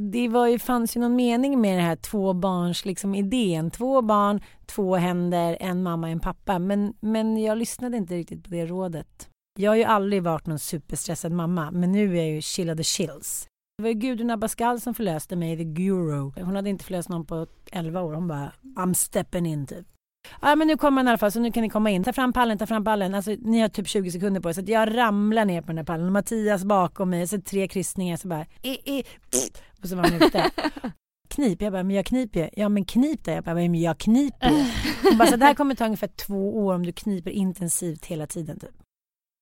Det var ju, fanns ju någon mening med det här tvåbarns liksom, idén. Två barn, två händer, en mamma, en pappa. Men, men jag lyssnade inte riktigt på det rådet. Jag har ju aldrig varit någon superstressad mamma, men nu är jag ju chill of the chills. Det var ju Gudrun Abascal som förlöste mig, the guru. Hon hade inte förlöst någon på 11 år. Hon bara, I'm stepping in typ. Ja men nu kommer han i alla fall så nu kan ni komma in. Ta fram pallen, ta fram pallen. Alltså ni har typ 20 sekunder på er så jag ramlar ner på den här pallen. Och Mattias bakom mig, så tre kryssningar så bara i, i, och så var han ute. Knip, jag bara, men jag kniper ju. Ja men knip det. Jag bara, men jag kniper ju. Hon bara, så det här kommer ta ungefär två år om du kniper intensivt hela tiden typ.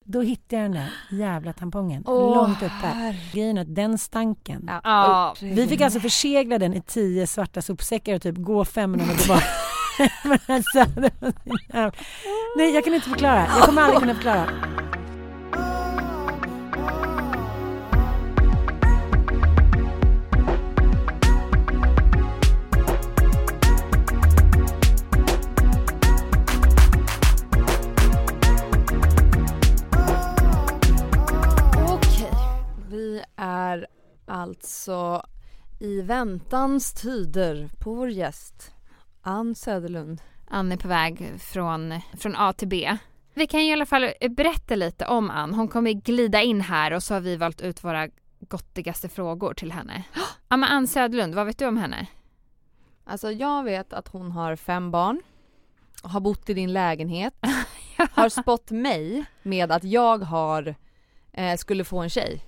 Då hittade jag den där jävla tampongen Åh, långt uppe. Grejen är att den stanken. Ja. Vi fick alltså försegla den i tio svarta sopsäckar och typ gå 500 meter bort. Men alltså, Nej, jag kan inte förklara. Jag kommer aldrig kunna förklara. Okej, vi är alltså i väntans tider på vår gäst Ann Söderlund. Ann är på väg från, från A till B. Vi kan ju i alla fall berätta lite om Ann. Hon kommer glida in här och så har vi valt ut våra gottigaste frågor till henne. Ja men Ann Söderlund, vad vet du om henne? Alltså jag vet att hon har fem barn, har bott i din lägenhet, har spott mig med att jag har, eh, skulle få en tjej.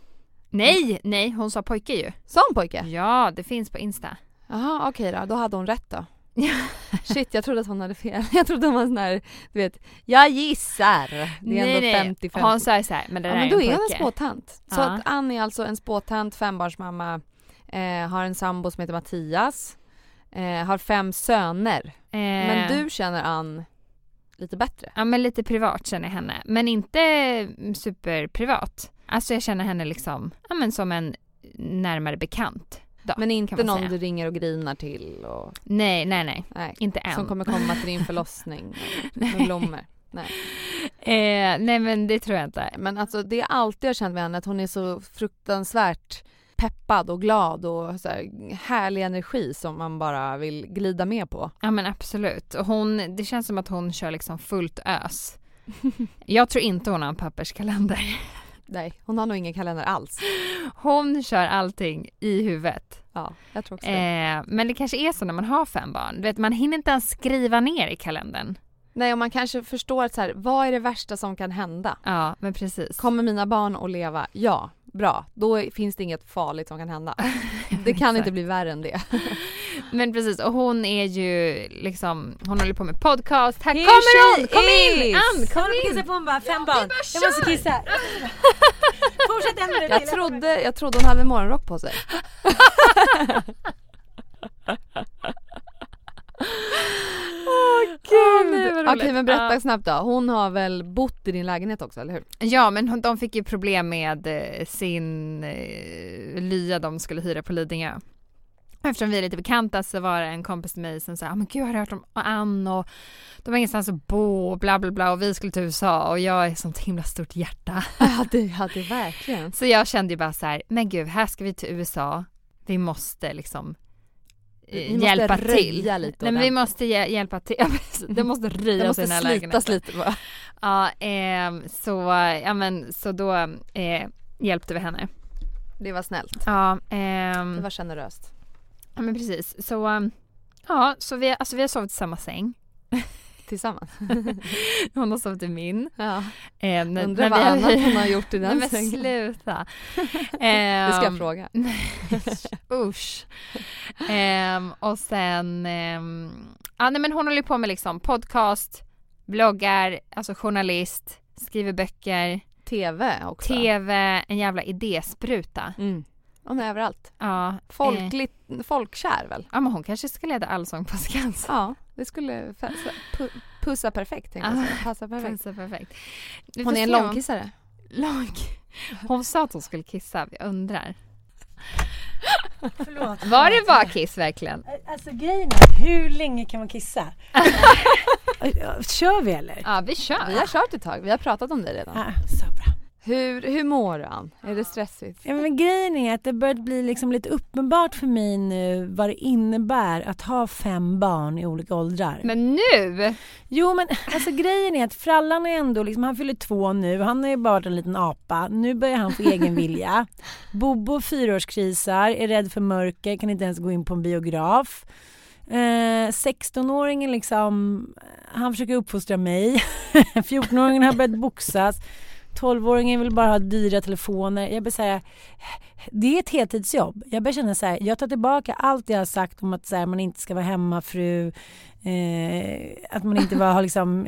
Nej, nej hon sa pojke ju. Sa hon pojke? Ja, det finns på Insta. Jaha okej då, då hade hon rätt då. Shit jag trodde att hon hade fel. Jag trodde hon var sån här, du vet, jag gissar. Det är ändå 50-50. Hon sa så här, men det där Ja, men är då en är hon en spåtant. Så Ja. att Ann är alltså en spåtant, fembarnsmamma, eh, har en sambo som heter Mattias, eh, har fem söner. Eh, Men du känner Ann lite bättre? Ja men lite privat känner jag henne. Men inte superprivat. Alltså jag känner henne liksom, ja men som en närmare bekant. Då, Men inte någon säga. du ringer och grinar till och Nej, nej, nej. nej, Inte än. som kommer komma till din förlossning med blommor. Nej. Eh, nej men det tror jag inte. Men alltså det är alltid jag känt med henne att hon är så fruktansvärt peppad och glad och så här, härlig energi som man bara vill glida med på. Ja men absolut. Och hon, det känns som att hon kör liksom fullt ös. Jag tror inte hon har en papperskalender. Nej, hon har nog ingen kalender alls. Hon kör allting i huvudet. Ja, jag tror också det. Eh, men det kanske är så när man har fem barn. Du vet, man hinner inte ens skriva ner i kalendern. Nej, och man kanske förstår att så här, vad är det värsta som kan hända? Ja, men precis. Kommer mina barn att leva? Ja, bra. Då finns det inget farligt som kan hända. Det kan inte bli värre än det. Men precis, och hon är ju liksom, hon håller på med podcast. Här Here kommer hon! Kom in! is! Ann, kom in! kissa på hon bara, fem barn. Jag måste kissa. Fortsätt en minut Jag trodde, jag trodde hon hade en morgonrock på sig. Åh nej, vad Okej roligt. men berätta Ja. snabbt då. Hon har väl bott i din lägenhet också eller hur? Ja men hon- de fick ju problem med eh, sin eh, lya de skulle hyra på Lidingö. Eftersom vi är lite bekanta så var det en kompis till mig som sa, ah, men gud har du hört om Ann och de har ingenstans att bo och bla bla bla och vi skulle till USA och jag är sånt himla stort hjärta. Ja det hade verkligen. Så jag kände ju bara så här, men gud här ska vi till USA, vi måste liksom eh, Ni måste hjälpa till. röja lite Nej men vi måste hj- hjälpa till, Ja, det måste röjas måste i den här lägenheten. lite bara. Ja, ehm, så, ja men så då eh, hjälpte vi henne. Det var snällt. Ja, ehm, Det var generöst. Ja men precis. Så, um, ja, så vi, alltså vi har sovit i samma säng. Tillsammans. Hon har sovit i min. Ja. Eh, när, Undrar vad vi annat hon har gjort i Nej den men sängen. sluta. Det ska jag fråga. Usch. Ehm, och sen, ehm, ja nej men hon håller på med liksom podcast, bloggar, alltså journalist, skriver böcker, TV också. tv, en jävla idéspruta. Mm. Hon är överallt. Ja, eh, Folkligt, folkkär väl? ja men hon kanske ska leda Allsång på Skansen. Ja, det skulle pu- pussa perfekt tänkte jag Ja. Passa perfekt. Passar perfekt. Hon är en långkissare. Lång. Hon sa att hon skulle kissa, jag undrar. Förlåt. Var det bara kiss verkligen? Alltså grejen är, hur länge kan man kissa? Kör vi eller? Ja vi kör. Vi har kört ett tag, vi har pratat om det redan. Ah. Hur, hur mår du Ann? Är det stressigt? Ja, men grejen är att det börjat bli liksom lite uppenbart för mig nu vad det innebär att ha fem barn i olika åldrar. Men nu! Jo men alltså grejen är att Frallan är ändå liksom, han fyller två nu, han är bara en liten apa. Nu börjar han få egen vilja. Bobo fyraårskrisar, är rädd för mörker, kan inte ens gå in på en biograf. Eh, 16-åringen liksom, han försöker uppfostra mig. 14-åringen har börjat boxas. 12-åringen vill bara ha dyra telefoner. Jag börjar säga, det är ett heltidsjobb. Jag börjar känna så här, jag tar tillbaka allt jag har sagt om att så här, man inte ska vara hemmafru. Eh, att man inte var, har liksom,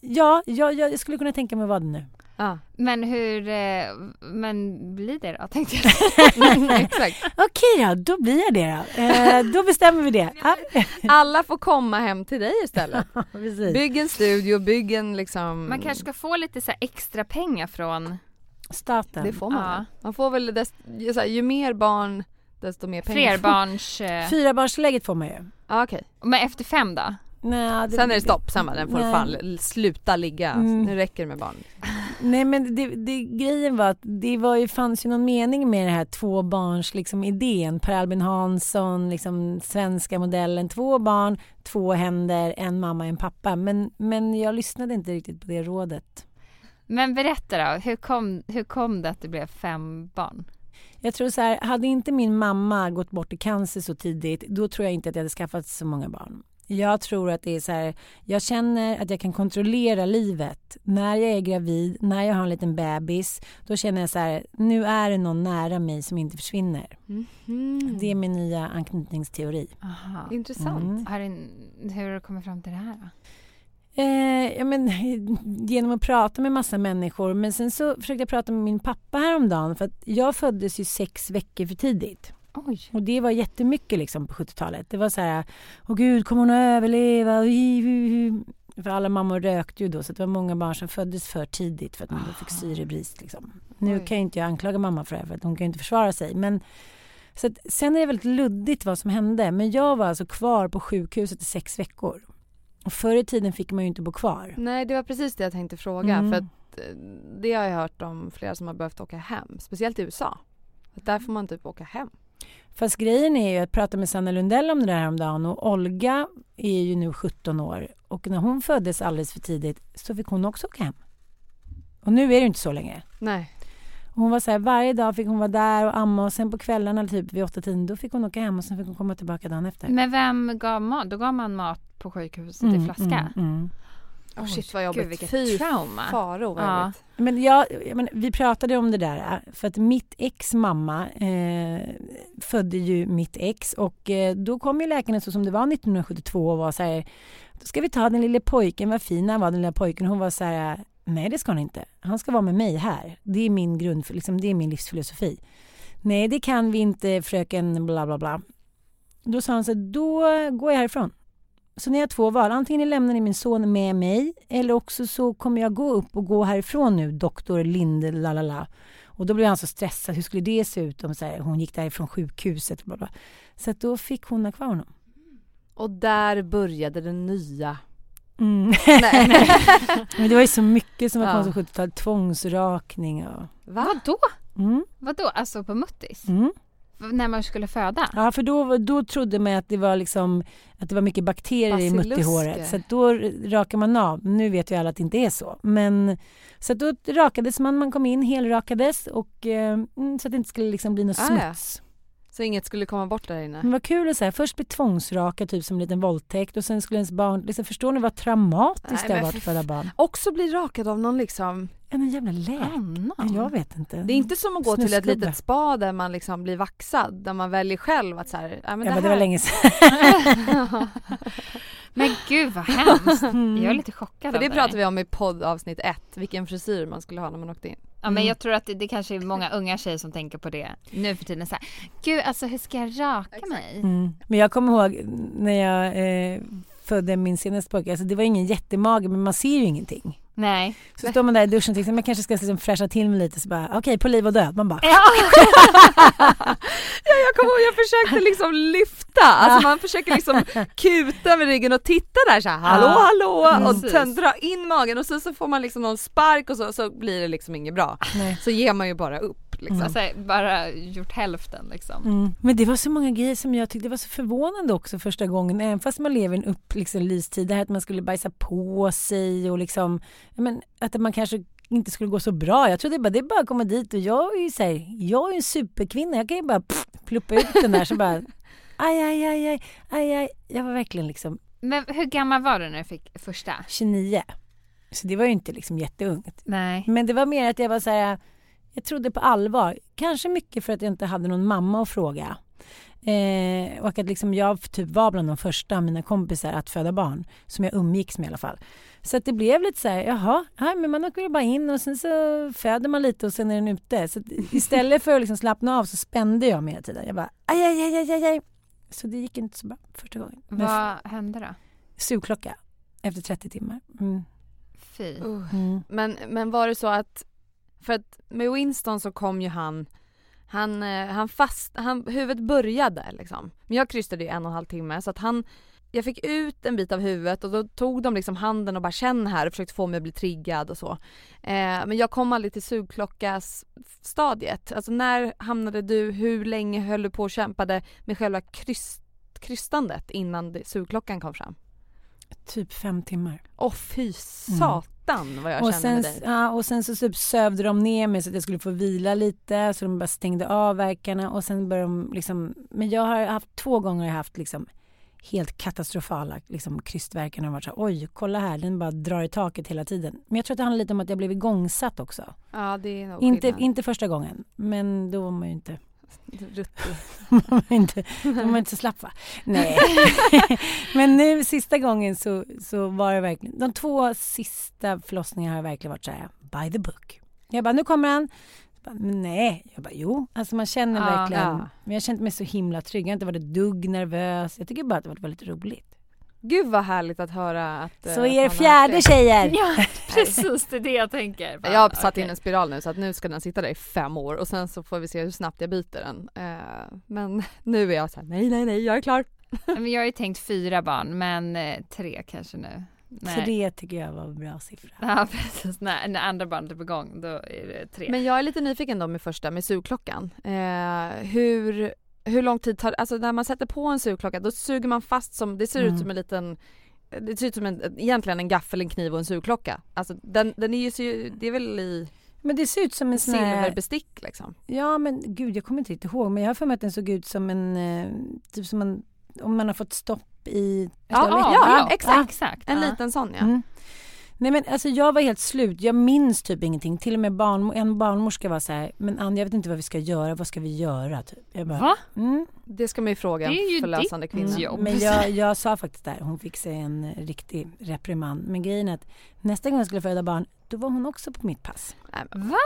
ja, jag, jag skulle kunna tänka mig vad det nu. Ja, Men hur, eh, men blir det då tänkte jag. exakt. Okej då, då blir jag det då. Eh, då bestämmer vi det. Alla får komma hem till dig istället. Bygg en studio, bygg en liksom... Man kanske ska få lite så här extra pengar från Staten. Det får man Ja. Man får väl, dest, här, ju mer barn desto mer pengar. flerbarns... Eh, Fyrabarnstillägget får man ju. Ja okej. men efter fem då? Nej, Sen är det stopp, bara, den får Nej. fan sluta ligga. Mm. Nu räcker det med barn. Nej men det, det, grejen var att det var ju, fanns ju någon mening med det här tvåbarns liksom, idén. Per Albin Hansson, liksom, svenska modellen. Två barn, två händer, en mamma, en pappa. Men, men jag lyssnade inte riktigt på det rådet. Men berätta då, hur kom, hur kom det att det blev fem barn? Jag tror så här, hade inte min mamma gått bort i cancer så tidigt, då tror jag inte att jag hade skaffat så många barn. Jag tror att det är så här, jag känner att jag kan kontrollera livet. När jag är gravid, när jag har en liten bebis, då känner jag så här, nu är det någon nära mig som inte försvinner. Mhm. Det är min nya anknytningsteori. Aha. Intressant. Mm. Har du, hur har du kommit fram till det här då? Eh, ja, men, genom att prata med massa människor. Men sen så försökte jag prata med min pappa häromdagen. För att jag föddes ju sex veckor för tidigt. Oj. Och det var jättemycket liksom på 70-talet. Det var så här, åh gud, kommer hon att överleva? För alla mammor rökte ju då, så det var många barn som föddes för tidigt för att man fick syrebrist. Liksom. Nu Oj. kan ju inte jag anklaga mamma för det, för att hon kan ju inte försvara sig. Men, så att, sen är det väldigt luddigt vad som hände. Men jag var alltså kvar på sjukhuset i sex veckor. Och förr i tiden fick man ju inte bo kvar. Nej det var precis det jag tänkte fråga. Mm. För att eh, det har jag hört om flera som har behövt åka hem. Speciellt i USA. Att där får man typ åka hem. Fast grejen är ju att prata med Sanna Lundell om det där häromdagen och Olga är ju nu 17 år och när hon föddes alldeles för tidigt så fick hon också åka hem. Och nu är det inte så länge. Nej. Hon var så här, varje dag fick hon vara där och amma och sen på kvällarna typ vid åtta tiden då fick hon åka hem och sen fick hon komma tillbaka dagen efter. Men vem gav mat? Då gav man mat på sjukhuset i Mm, flaska? mm, mm. Oh, shit vad jobbigt. gud, vilket Fy trauma. faro Ja. Men jag, jag men, vi pratade om det där äh, för att mitt ex mamma eh, födde ju mitt ex och eh, då kom ju läkaren så som det var 1972 och var så här då ska vi ta den lille pojken, vad fin han var den lilla pojken. Hon var så här nej det ska han inte. Han ska vara med mig här. Det är min grund, liksom, det är min livsfilosofi. Nej det kan vi inte fröken bla bla bla. Då sa han så här, då går jag härifrån. Så ni har två val. Antingen lämnar ni min son med mig eller också så kommer jag gå upp och gå härifrån nu, doktor Linde, lalala. Och då blev han så stressad. Hur skulle det se ut om så här, hon gick därifrån sjukhuset? Bla bla. Så att då fick hon ha kvar honom. Och där började det nya. Mm. Nej. Men det var ju så mycket som var Ja. konstigt 70-tal. Tvångsrakning och... Va? Vadå? Mm. Vadå? Alltså på muttis? Mm. När man skulle föda? Ja, för då, då trodde man att det var liksom att det var mycket bakterier i Basilusker. muttihåret. Så då rakar man av. Nu vet ju alla att det inte är så. Men så då rakades man, man kom in, helrakades och eh, mm, så att det inte skulle liksom bli något Ah, ja. smuts. Så inget skulle komma bort där inne? Men vad kul att säga. Först bli tvångsraka, typ som en liten våldtäkt och sen skulle ens barn, liksom, förstår ni vad traumatiskt Nej, det har varit att för föda barn? Också bli rakad av någon liksom Ja men jävla läk. Annan? Jag vet inte. Det är inte som att gå till ett litet spa där man liksom blir vaxad, där man väljer själv att så här, ja, men Ja, det, men det var länge sedan. Men gud vad hemskt. Jag är lite chockad För det pratade vi om i poddavsnitt ett, vilken frisyr man skulle ha när man åkte in. Ja men jag tror att det, det kanske är många unga tjejer som tänker på det nu för tiden. Så här, Gud alltså hur ska jag raka mig? Mm. Men jag kommer ihåg när jag eh, födde min senaste pojke, alltså det var ingen jättemage men man ser ju ingenting. Nej. Så står man där i duschen och tänker man kanske ska liksom fräscha till mig lite så bara okej på liv och död. Man bara Ja, jag kommer ihåg, jag försökte liksom lyfta, alltså man försöker liksom kuta med ryggen och titta där så här, hallå hallå och sen dra in magen och så, så får man liksom någon spark och så, så blir det liksom inget bra. nej. Så ger man ju bara upp liksom. Alltså, bara gjort hälften liksom. Mm. Men det var så många grejer som jag tyckte var så förvånande också första gången. Även fast man lever i en upplystid. Det här att man skulle bajsa på sig och liksom, men, att man kanske inte skulle gå så bra. Jag trodde bara det är bara att komma dit och jag är ju så här, jag är en superkvinna. Jag kan ju bara pff, pluppa ut den där så bara aj, aj, aj, aj, aj, aj. Jag var verkligen liksom Men hur gammal var du när du fick första? 29. Så det var ju inte liksom jätteungt. Nej. Men det var mer att jag var så här, jag trodde på allvar. Kanske mycket för att jag inte hade någon mamma att fråga. Eh, och att liksom jag typ var bland de första av mina kompisar att föda barn. Som jag umgicks med i alla fall. Så att det blev lite så här, jaha, nej, men man åker bara in och sen så föder man lite och sen är den ute. Så istället för att liksom slappna av så spände jag mig hela tiden. Jag bara, aj, aj, aj, aj, aj. Så det gick inte så bra första gången. Men Vad hände då? sugklocka efter 30 timmar. Mm. Fy. Mm. Men, men var det så att, för att med Winston så kom ju han han, eh, han fast, han, huvudet började liksom. Men jag krystade ju en och en halv timme så att han jag fick ut en bit av huvudet och då tog de liksom handen och bara känn här och försökte få mig att bli triggad och så. Eh, men jag kom aldrig till sugklockas stadiet. Alltså när hamnade du, hur länge höll du på och kämpade med själva kryst, krystandet innan det, sugklockan kom fram? Typ fem timmar. Åh fy satan vad jag Och kände sen, med dig. ja, och sen så typ sövde de ner mig så att jag skulle få vila lite så de bara stängde av verkarna och sen började de liksom, men jag har haft två gånger haft liksom helt katastrofala liksom krystvärkar. och varit så här, oj kolla här den bara drar i taket hela tiden. Men jag tror att det handlar lite om att jag blev igångsatt också. Ja det är nog Inte, skillnad. inte första gången men då var man ju inte, Ruttig. man var inte, då var man inte så slapp va? Nej. men nu sista gången så, så var det verkligen, de två sista förlossningarna har verkligen varit så här, by the book. Jag bara, nu kommer han. Bara, nej, jag bara jo. Alltså man känner Ja, verkligen, ja. men jag har känt mig så himla trygg. Jag har inte varit ett dugg nervös. Jag tycker bara att det har varit väldigt roligt. Gud vad härligt att höra att... eh, Så att är det fjärde tjejer. Ja precis, det är det jag tänker. Jag har satt Okej. in en spiral nu så att nu ska den sitta där i fem år och sen så får vi se hur snabbt jag byter den. Eh, men nu är jag så här: nej nej nej jag är klar. Men jag har ju tänkt fyra barn men eh, tre kanske nu. Nej. Tre tycker jag var en bra siffra. Ja precis, när, när andra barnet är på gång då är det tre. Men jag är lite nyfiken då med första med sugklockan. Eh, hur, hur lång tid tar alltså när man sätter på en sugklocka då suger man fast som, det ser ut Mm. som en liten det ser ut som en, egentligen en gaffel, en kniv och en sugklocka. Alltså den, den är ju, så- det är väl i Men det ser ut som en sån här... silverbestick liksom. Ja men gud jag kommer inte riktigt ihåg men jag har för mig att den såg ut som en, eh, typ som en, om man har fått stopp i... Ja, ja, ja, exakt. exakt. En liten sån ja. Mm. Nej men alltså jag var helt slut. Jag minns typ ingenting. Till och med barn, en barnmorska var så här, men Ann jag vet inte vad vi ska göra, vad ska vi göra? Typ. Jag bara, Va? Mm. Det ska man ju fråga Det är ju en förlösande kvinna. jobb. Men jag, jag sa faktiskt där, hon fick sig en riktig reprimand. Men grejen är att nästa gång jag skulle föda barn, då var hon också på mitt pass. Va?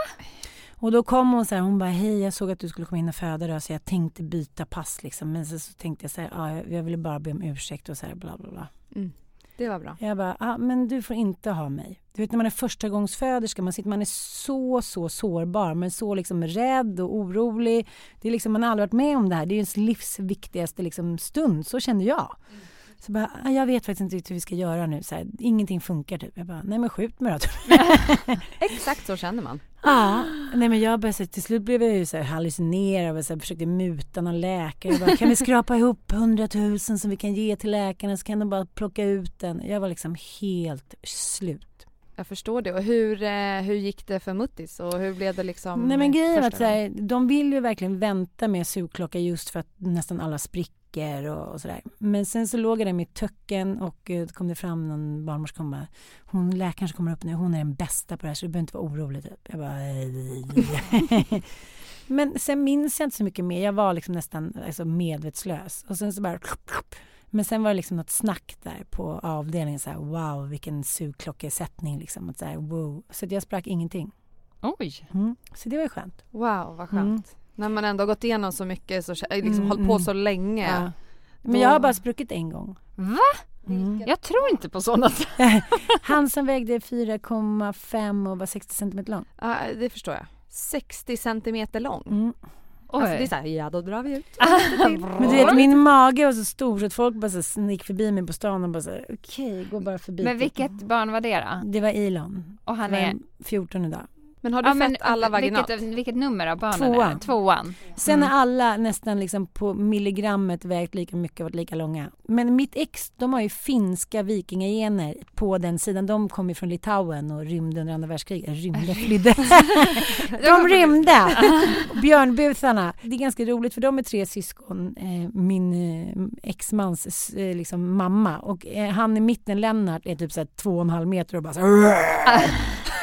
Och då kom hon så här, hon bara hej jag såg att du skulle komma in och föda då, så jag tänkte byta pass liksom. Men så, så tänkte jag så här, ja, jag ville bara be om ursäkt och så här bla bla bla. Mm. Det var bra. Jag bara, ah, men du får inte ha mig. Du vet när man är första gångsföderska, man, sitter, man är så, så sårbar. Man är så liksom rädd och orolig. Det är liksom, man har aldrig varit med om det här. Det är ens livs viktigaste liksom, stund. Så kände jag. Så bara, ah, jag vet faktiskt inte riktigt hur vi ska göra nu. Så här, ingenting funkar typ. Jag bara, nej men skjut mig då. Typ. Exakt så känner man. Ja, nej men jag började, till slut blev jag ju så här hallucinerad och så här, försökte muta någon läkare. Jag bara, kan vi skrapa ihop hundratusen som vi kan ge till läkarna så kan de bara plocka ut den. Jag var liksom helt slut. Jag förstår det. Och hur, eh, hur gick det för Muttis och hur blev det liksom? Nej men grejen är att så här, de vill ju verkligen vänta med sugklocka just för att nästan alla spricker och, och sådär. Men sen så låg jag där med töcken och eh, då kom det fram någon barnmorska och bara hon läkaren som kommer upp nu, hon är den bästa på det här så du behöver inte vara orolig typ. Jag bara Men sen minns jag inte så mycket mer. Jag var liksom nästan alltså, medvetslös och sen så bara men sen var det liksom något snack där på avdelningen så här wow vilken sugklockesättning liksom. Så, här, wow. så jag sprack ingenting. Oj. Mm. Så det var ju skönt. Wow, vad skönt. Mm. När man ändå har gått igenom så mycket, så, liksom Mm, hållit på mm. så länge. Ja. Men Då- jag har bara spruckit en gång. Va? Mm. Jag tror inte på sådana Han som vägde 4,5 och var 60 centimeter lång. Ja, det förstår jag. 60 centimeter lång. Mm. Alltså det är såhär, ja då drar vi ut. Men du vet min mage var så stor så att folk bara så gick förbi mig på stan och bara okej, gå bara förbi. Men typ. vilket barn var det då? Det var Elon. Och han är... 14 idag. Men har du Ja, fött men alla vaginalt? vilket, vilket nummer av barnen är Tvåan. det? Tvåan. Sen är alla nästan liksom på milligrammet vägt lika mycket och varit lika långa. Men mitt ex, de har ju finska vikingagener på den sidan. De kom ju från Litauen och rymde under andra världskriget. Rymde, flydde. de rymde! Björnbusarna. Det är ganska roligt för de är tre syskon. Eh, min eh, exmans eh, liksom mamma. Och han i mitten, Lennart, är typ så här två och en halv meter och bara så här,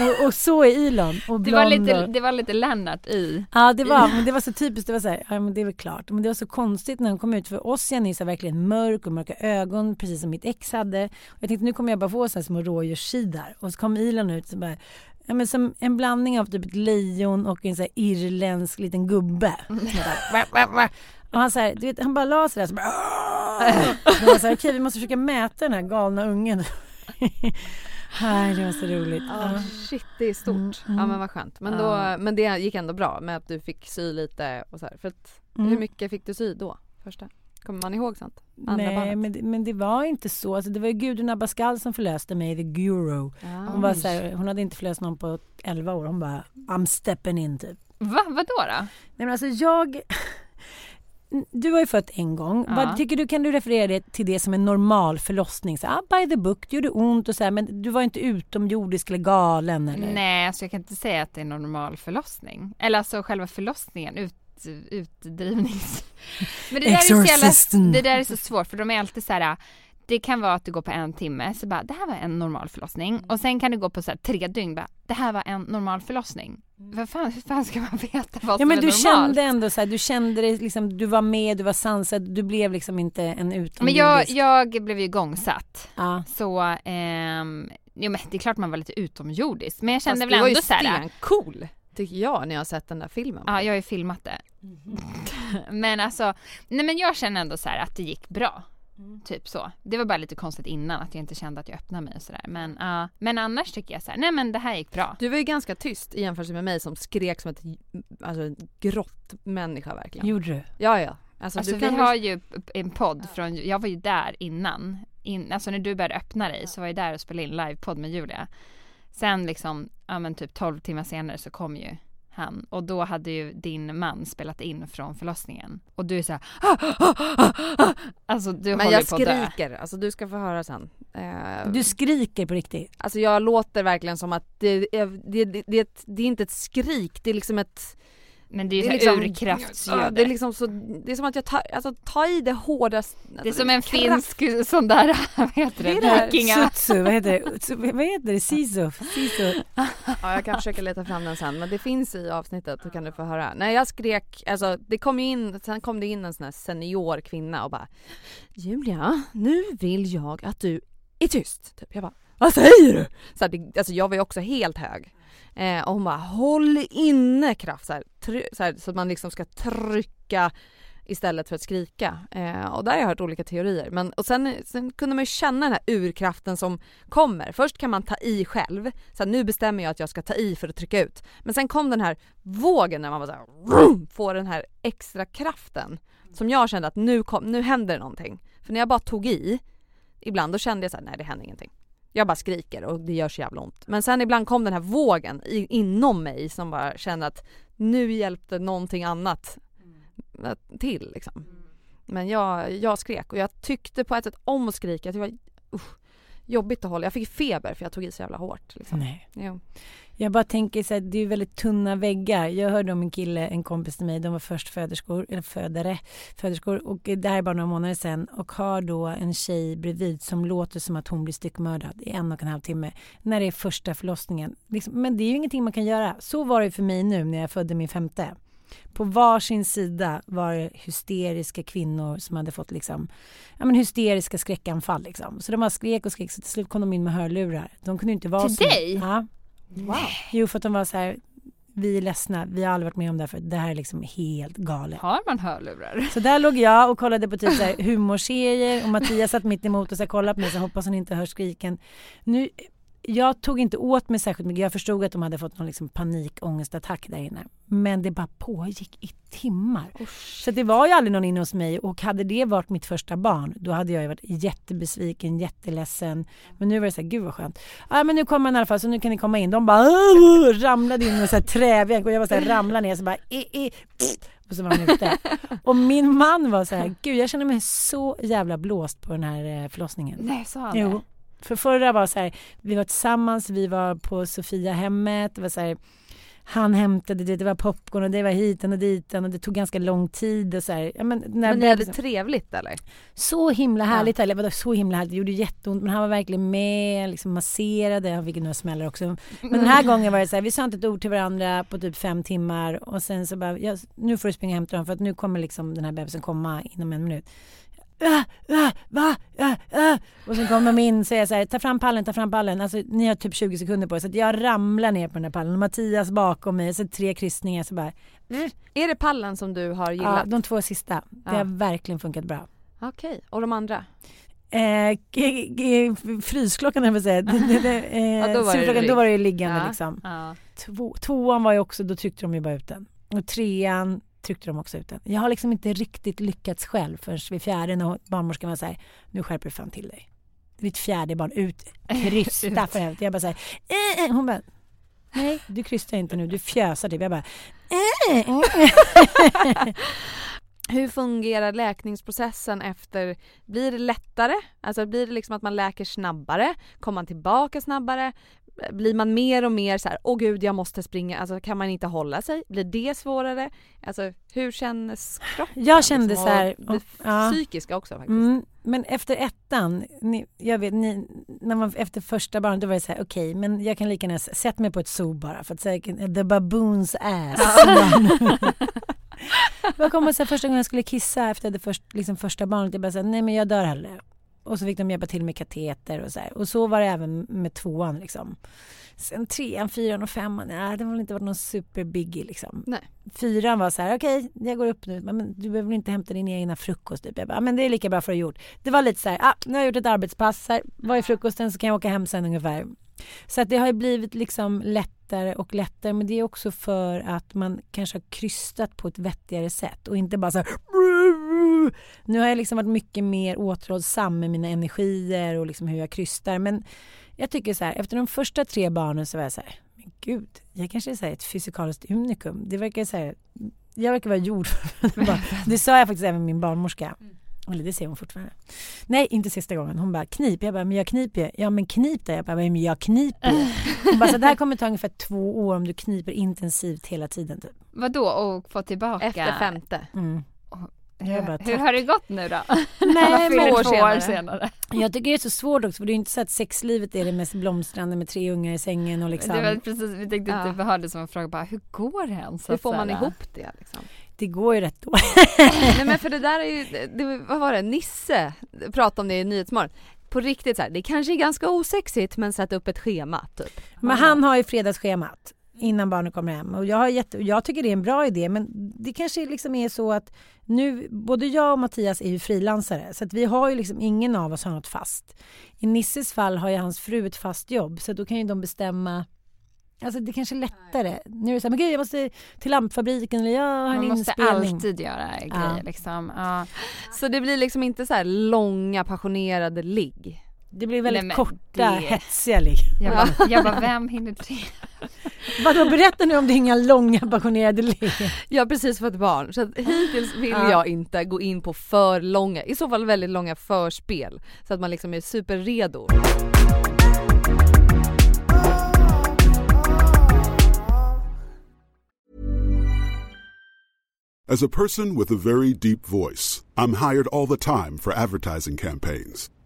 och, och så är Elon. Och Det var, lite, och- det var lite Lennart i. Ja det var, men det var så typiskt, det var så här, ja men det är väl klart. Men det var så konstigt när hon kom ut för Ossian är så verkligen mörk och mörka ögon precis som mitt ex hade. Och jag tänkte nu kommer jag bara få så här små rådjurskidar. Och så kom Ilan ut så bara, ja men som en blandning av typ ett lejon och en så här irländsk liten gubbe. Som bara, "Wah, wah, wah." Och han så här, du vet, han bara la sig där så bara! Och okej vi måste försöka mäta den här galna ungen. Nej, det var så roligt. Ja, Ja. shit det är stort. Mm, Ja mm. men vad skönt. Men, då, Ja. men det gick ändå bra med att du fick sy lite och så här. För att, Mm. hur mycket fick du sy då? Första? Kommer man ihåg sånt? Andra Nej, men, det- men det var inte så. Alltså, det var ju Gudrun Abascal som förlöste mig, the guru. Ja. Hon, var så här, hon hade inte förlöst någon på 11 år. Hon bara, I'm stepping in typ. Va? Vadå då? Nej men alltså jag... Du har ju fött en gång. Ja. Vad tycker du, kan du referera det till det som en normal förlossning? Så, ah, by the book, det gjorde ont och så här, men du var inte utomjordisk eller galen eller? Nej, alltså jag kan inte säga att det är en normal förlossning. Eller alltså själva förlossningen, ut, utdrivnings... Men det där, är så jävla, det där är så svårt för de är alltid så här. Det kan vara att du går på en timme, så bara det här var en normal förlossning. Och sen kan du gå på så här tre dygn, bara det här var en normal förlossning. Vad fan, hur fan ska man veta vad Ja som men är du normalt? kände ändå så här, du kände det liksom, du var med, du var sansad, du blev liksom inte en utomjordisk. Men jag, jag blev ju igångsatt. Ja. Så, ehm, jo men det är klart man var lite utomjordisk. Men jag kände Fast väl du var ju ändå så här. stencool. Tycker jag när jag har sett den där filmen. Ja, jag har ju filmat det. Mhm. men alltså, nej men jag känner ändå så här att det gick bra. Mm. Typ så. Det var bara lite konstigt innan att jag inte kände att jag öppnade mig och sådär. Men, ja. men annars tycker jag så här, nej men det här gick bra. Du var ju ganska tyst i jämförelse med mig som skrek som ett alltså, grått människa verkligen. Gjorde du? Ja ja. Alltså, Alltså du vi har ju en podd från, jag var ju där innan. In, alltså när du började öppna dig så var jag där och spelade in livepodd med Julia. Sen liksom, ja men typ 12 timmar senare så kom ju han och då hade ju din man spelat in från förlossningen och du är såhär Alltså du Men håller jag på att dö. skriker, alltså du ska få höra sen. Eh, Du skriker på riktigt? Alltså jag låter verkligen som att det är, det, det, det, det är inte ett skrik, det är liksom ett Men det är ju Det är liksom- urkraftsljud. Ja, det är liksom så, det är som att jag tar, alltså ta i det hårdast. Det är som en kraft. finsk sån där, vad heter det, Det vikinga. Sutsu, vad heter det? Vad heter det? Sisu? Sisu. Ja jag kan försöka leta fram den sen men det finns i avsnittet så kan du få höra. När jag skrek, alltså det kom ju in, sen kom det in en sån här senior kvinna och bara Julia, nu vill jag att du är tyst. Typ. Jag bara, vad säger du? Så, här, det, alltså jag var ju också helt hög. Eh, och hon bara, håll inne kraft så, här, så, här, så att man liksom ska trycka istället för att skrika. Eh, och där har jag hört olika teorier. Men, och sen, sen kunde man ju känna den här urkraften som kommer. Först kan man ta i själv, så här, nu bestämmer jag att jag ska ta i för att trycka ut. Men sen kom den här vågen när man bara så här, vroom, får den här extra kraften som jag kände att nu, kom, nu händer någonting. För när jag bara tog i, ibland då kände jag så här, nej det händer ingenting. Jag bara skriker och det gör så jävla ont. Men sen ibland kom den här vågen i, inom mig som bara kände att nu hjälpte någonting annat att- till liksom. Men jag, jag skrek och jag tyckte på ett sätt om att skrika. Det var usch, jobbigt att hålla. Jag fick feber för jag tog i så jävla hårt. Liksom. Nej. Jo. Jag bara tänker så här, det är väldigt tunna väggar. Jag hörde om en kille, en kompis till mig, de var först föderskor, eller födare, föderskor och det här är bara några månader sedan och har då en tjej bredvid som låter som att hon blir styckmördad i en och en halv timme när det är första förlossningen. Liksom, men det är ju ingenting man kan göra. Så var det för mig nu när jag födde min femte. På varsin sida var det hysteriska kvinnor som hade fått liksom, ja, men hysteriska skräckanfall. Liksom. Så de bara skrek och skrek så till slut kom de in med hörlurar. De kunde inte vara Till så... dig? Ja. Wow. Jo, för att de var så här, vi är ledsna, vi har aldrig varit med om det här för det här är liksom helt galet. Har man hörlurar? Så där låg jag och kollade på typ så här humorserier och Mattias satt mitt emot och så här kollade på mig så hoppas hon inte hör skriken. Nu, jag tog inte åt mig särskilt mycket. Jag förstod att de hade fått någon liksom panikångestattack där inne. Men det bara pågick i timmar. Så det var ju aldrig någon inne hos mig och hade det varit mitt första barn då hade jag varit jättebesviken, jätteledsen. Men nu var det så här, gud vad skönt. Ja men nu kommer man i alla fall så nu kan ni komma in. De bara "Åh!" ramlade in med så här träbjälk och jag var så här ramlade ner så bara i, i, och så var han ute. Och min man var så här, gud jag känner mig så jävla blåst på den här eh, förlossningen. Nej, sa han Jo. För förra var så här, vi var tillsammans, vi var på Sofia hemmet, det var så här, han hämtade, det, det var popcorn och det var hiten och diten och det tog ganska lång tid och så här. Ja, men när Men ni hade bebisen- trevligt eller? så himla härligt, eller vadå så himla härligt, det gjorde jätteont men han var verkligen med, liksom masserade, han fick några smällar också. Men den här gången var det så här, vi sa inte ett ord till varandra på typ fem timmar och sen så bara, ja, nu får du springa och hämta dem för att nu kommer liksom den här bebisen komma inom en minut. Ah, ah, va? Ah, ah. Och sen kommer de in och säger så här, ta fram pallen, ta fram pallen. Alltså ni har typ 20 sekunder på er. Så jag ramlar ner på den här pallen och Mattias bakom mig, så tre kryssningar så bara. Är det pallen som du har Ja, gillat? de två sista. Det Ja. har verkligen funkat bra. Okej, och de andra? Eh, frysklockan höll jag på att säga. Eh, Ja, då var det då var det ju liggande Ja. liksom. Ja. Två, tvåan var ju också, då tryckte de ju bara ut den. Och trean tryckte de också ut den. Jag har liksom inte riktigt lyckats själv förrän vid fjärde när barnmorskan var så här, nu skärper du fan till dig. Ditt fjärde barn, ut, krysta för helvete. Jag bara så här, eh, eh. hon bara, nej du krystar inte nu, du fjösar typ. Jag bara, eh, eh. Hur fungerar läkningsprocessen efter, blir det lättare? Alltså blir det liksom att man läker snabbare? Kommer man tillbaka snabbare? Blir man mer och mer så här, åh gud jag måste springa, alltså kan man inte hålla sig? Blir det svårare? Alltså hur känns kroppen? Jag kände liksom? så här, Och ja. psykiska också faktiskt. Mm, men efter ettan, ni, jag vet, ni, när man, efter första barnet då var det så här, okej, men jag kan lika gärna sätta mig på ett zoo bara för att säga the baboons ass. jag kommer ihåg första gången jag skulle kissa efter det först, liksom första barnet, jag bara så här, nej men jag dör hellre. Och så fick de hjälpa till med kateter och så här. Och så var det även med tvåan liksom. Sen trean, fyran och femman, nej det har väl inte varit någon superbiggie liksom. Nej. Fyran var så här, okej jag går upp nu, men du behöver inte hämta din egna frukost. Typ. Jag bara, "Ja, men det är lika bra för att ha gjort. Det var lite så här, ah, nu har jag gjort ett arbetspass här, vad är frukosten så kan jag åka hem sen ungefär. Så att det har ju blivit liksom lättare och lättare men det är också för att man kanske har krystat på ett vettigare sätt och inte bara så här nu har jag liksom varit mycket mer återhållsam med mina energier och liksom hur jag krystar. Men jag tycker så här, efter de första tre barnen så var jag så här, men gud, jag kanske är så här ett fysikaliskt unikum. Det verkar så här, jag verkar vara gjord för det. Det sa jag faktiskt även min barnmorska. Eller det säger hon fortfarande. Nej, inte sista gången. Hon bara knip. Jag bara, men jag kniper ju. Ja men knip då. Jag bara, men jag kniper ju. Hon bara, så det här kommer ta ungefär två år om du kniper intensivt hela tiden typ. Vadå och få tillbaka? Efter femte. Mm. Jag bara, Hur har det gått nu då? Nej, men två år senare. år senare. Jag tycker det är så svårt också för det är inte så att sexlivet är det mest blomstrande med tre ungar i sängen och liksom. Det var precis, vi tänkte Ja. typ ha det som en fråga bara, hur går det ens? Hur får man ihop det liksom? Det går ju rätt då. Nej men för det där är ju, det, vad var det, Nisse pratade om det i Nyhetsmorgon. På riktigt så här, det kanske är ganska osexigt men sätt upp ett schema typ. Men han har ju fredagsschemat innan barnen kommer hem och jag, har jätte, jag tycker det är en bra idé men det kanske liksom är så att nu, både jag och Mattias är ju frilansare så att vi har ju liksom ingen av oss har något fast. I Nisses fall har ju hans fru ett fast jobb så då kan ju de bestämma Alltså det kanske är lättare. Nu är det så här, men gud jag måste till lampfabriken eller jag har en Man måste inspelning. alltid göra grejer liksom. Ja. Så det blir liksom inte så här långa passionerade ligg. Det blir väldigt Nej, korta, det- hetsiga ligg. Jag, bara, jag bara, vem hinner det? Vadå berätta nu om det är inga långa passionerade ligg. Jag har precis fått barn så att hittills vill Ja. jag inte gå in på för långa, i så fall väldigt långa förspel. Så att man liksom är superredo. As a person with a very deep voice, I'm hired all the time for advertising campaigns.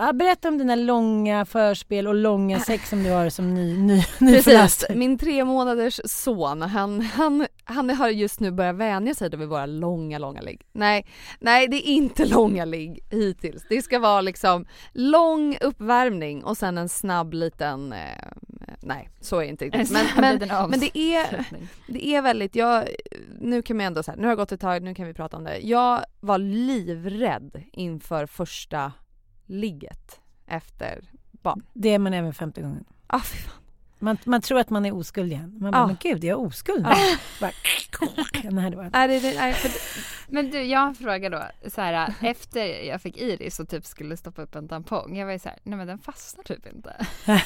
Ja, berätta om dina långa förspel och långa sex som du har som ny, ny, Precis, min tre månaders son, han, han, han har just nu börjat vänja sig vid våra långa, långa ligg. Nej, nej det är inte långa ligg hittills. Det ska vara liksom lång uppvärmning och sen en snabb liten, eh, nej så är det inte riktigt. En Men, men, men det är, det är väldigt, jag, nu kan man ändå säga, nu har det gått ett tag, nu kan vi prata om det. Jag var livrädd inför första ligget efter barn. Det är man även femte gången. Ah, fy fan. Man, man tror att man är oskuld igen. Man bara, Ja. men gud, är jag oskuld nu? Ja. Bara, nej, det var Nej, det, nej, för, Men du, jag har en fråga då. Så här, efter jag fick Iris och typ skulle stoppa upp en tampong. Jag var ju så här, nej men den fastnar typ inte.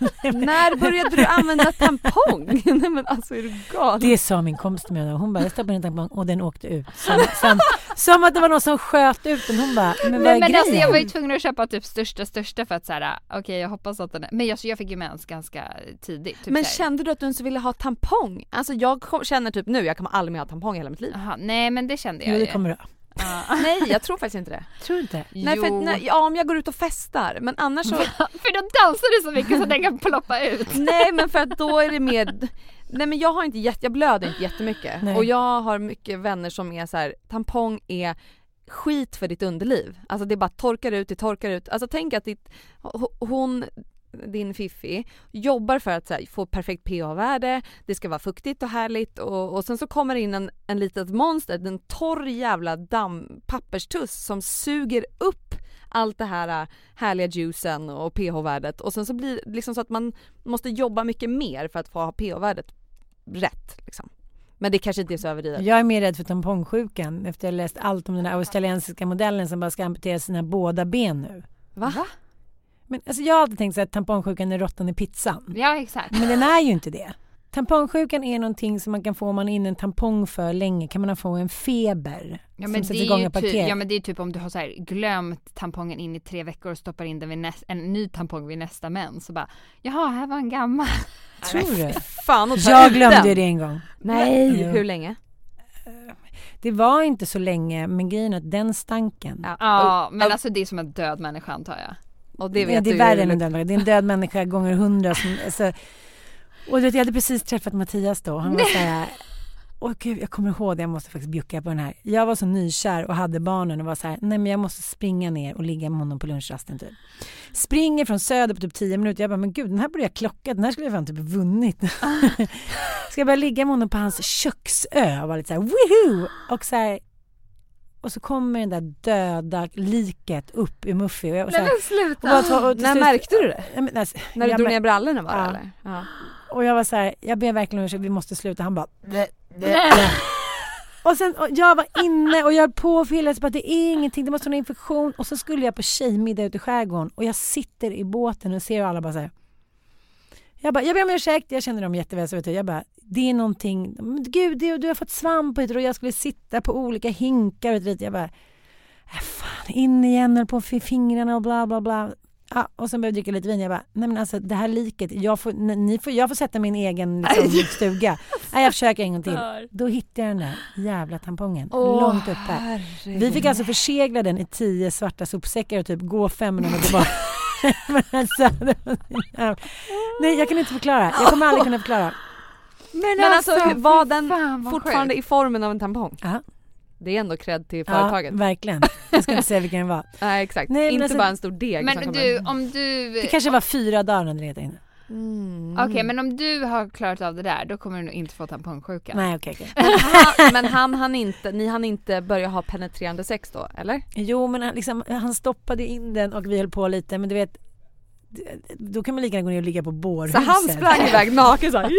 när började du använda tampong? nej men alltså är du galen? Det sa min kompis till mig. Hon bara, jag stoppade en tampong och den åkte ut. Som, som, som att det var någon som sköt ut den. Hon bara, men vad är Nej, men grejen? alltså, jag var ju tvungen att köpa typ största största för att så här, okej jag hoppas att den är, men jag, jag fick ju mens ganska tidigt. Typ men så här. kände du att du ens ville ha tampong? Alltså jag känner typ nu, jag kommer aldrig mer ha tampong i hela mitt liv. Aha, nej men det kände jag Jo, det ju. kommer du. Ja. Nej jag tror faktiskt inte det. Tror du inte? Nej, för, Jo. nej, ja om jag går ut och festar men annars så För då dansar du så mycket så den kan ploppa ut. Nej men för att då är det mer Nej men jag har inte jätte, jag blöder inte jättemycket Nej. och jag har mycket vänner som är så här: tampong är skit för ditt underliv. Alltså det bara torkar ut, det torkar ut. Alltså tänk att ditt, ho- hon, din Fiffi, jobbar för att så här, få perfekt pH-värde, det ska vara fuktigt och härligt och, och sen så kommer det in en, en litet monster, en torr jävla damm, papperstuss som suger upp allt det här äh, härliga juicen och pH-värdet och sen så blir det liksom så att man måste jobba mycket mer för att få ha pH-värdet rätt liksom. Men det kanske inte är så överdrivet. Jag är mer rädd för tampongsjukan efter jag läst allt om den här australiensiska modellen som bara ska amputera sina båda ben nu. Va? Men alltså jag har alltid tänkt så att tampongsjukan är råttan i pizzan. Ja exakt. Men den är ju inte det. Tampongsjukan är någonting som man kan få om man är inne en tampong för länge. Kan man få en feber Ja som men, sätter det igång är ju typ, ja men det är typ om du har så här glömt tampongen in i tre veckor och stoppar in den vid näst, en ny tampong vid nästa mens så bara jaha här var en gammal. Tror du? Fan Jag glömde den. det en gång. Nej, Jo. hur länge? Det var inte så länge men grejen är att den stanken. Ja Och- men och- alltså det är som en död människa antar jag. Och det vet det är värre än en död människa. Det är en död människa gånger hundra. Som, alltså, och du vet, jag hade precis träffat Mattias då. Han var så här, åh gud, jag kommer ihåg det, jag måste faktiskt bjucka på den här. Jag var så nykär och hade barnen och var så här, nej men jag måste springa ner och ligga med honom på lunchrasten typ. Springer från Söder på typ 10 minuter. Jag bara, men gud den här borde jag klocka, den här skulle jag fan typ vunnit. Ska jag börja ligga med honom på hans köksö och vara lite så här, woohoo! Och så här, och så kommer det där döda liket upp i Muffy och jag var så Nej här, men sluta. och bara och När slut- märkte du det? Ja, men alltså, När du drog ner brallorna det Ja. eller? Ja. Och jag var så här, jag ber verkligen om ursäkt, vi måste sluta. Han bara Och sen och jag var inne och jag höll på och filade på att det är ingenting, det måste vara en infektion. Och så skulle jag på tjejmiddag ute i skärgården och jag sitter i båten och ser hur alla bara så här. Jag bara, jag ber om ursäkt, jag känner dem jätteväl så vet du. Jag bara, det är någonting, gud det, du har fått svamp och jag skulle sitta på olika hinkar och dit. Jag bara, äh, fan in igen, höll på fingrarna och bla bla bla. Ja, och sen började jag dricka lite vin. Jag bara, nej men alltså det här liket, jag får, ni- får, jag får sätta min egen liksom, stuga. Nej, jag försöker en gång till. Då hittade jag den där jävla tampongen långt uppe. Vi fick alltså försegla den i tio svarta sopsäckar och typ gå 500 meter tillbaka. Men alltså, det Nej, jag kan inte förklara. Jag kommer aldrig kunna förklara. Men alltså, var den fan, fortfarande i formen av en tampong? Ja, Det är ändå cred till ja företaget. verkligen. Jag ska inte säga vilken den var. Nej exakt, Nej, men inte alltså- bara en stor deg Men du om du Det kanske var fyra dagar när den letade inne. Mm. Okej men om du har klarat av det där då kommer du nog inte få tampongsjuka. Nej, okej, okej. Men han, men han hann inte, ni hann inte börja ha penetrerande sex då eller? Jo, men han, liksom, han stoppade in den och vi höll på lite. Men du vet, då kan man lika gärna gå ner och ligga på Så bårhuset. han sprang iväg naken såhär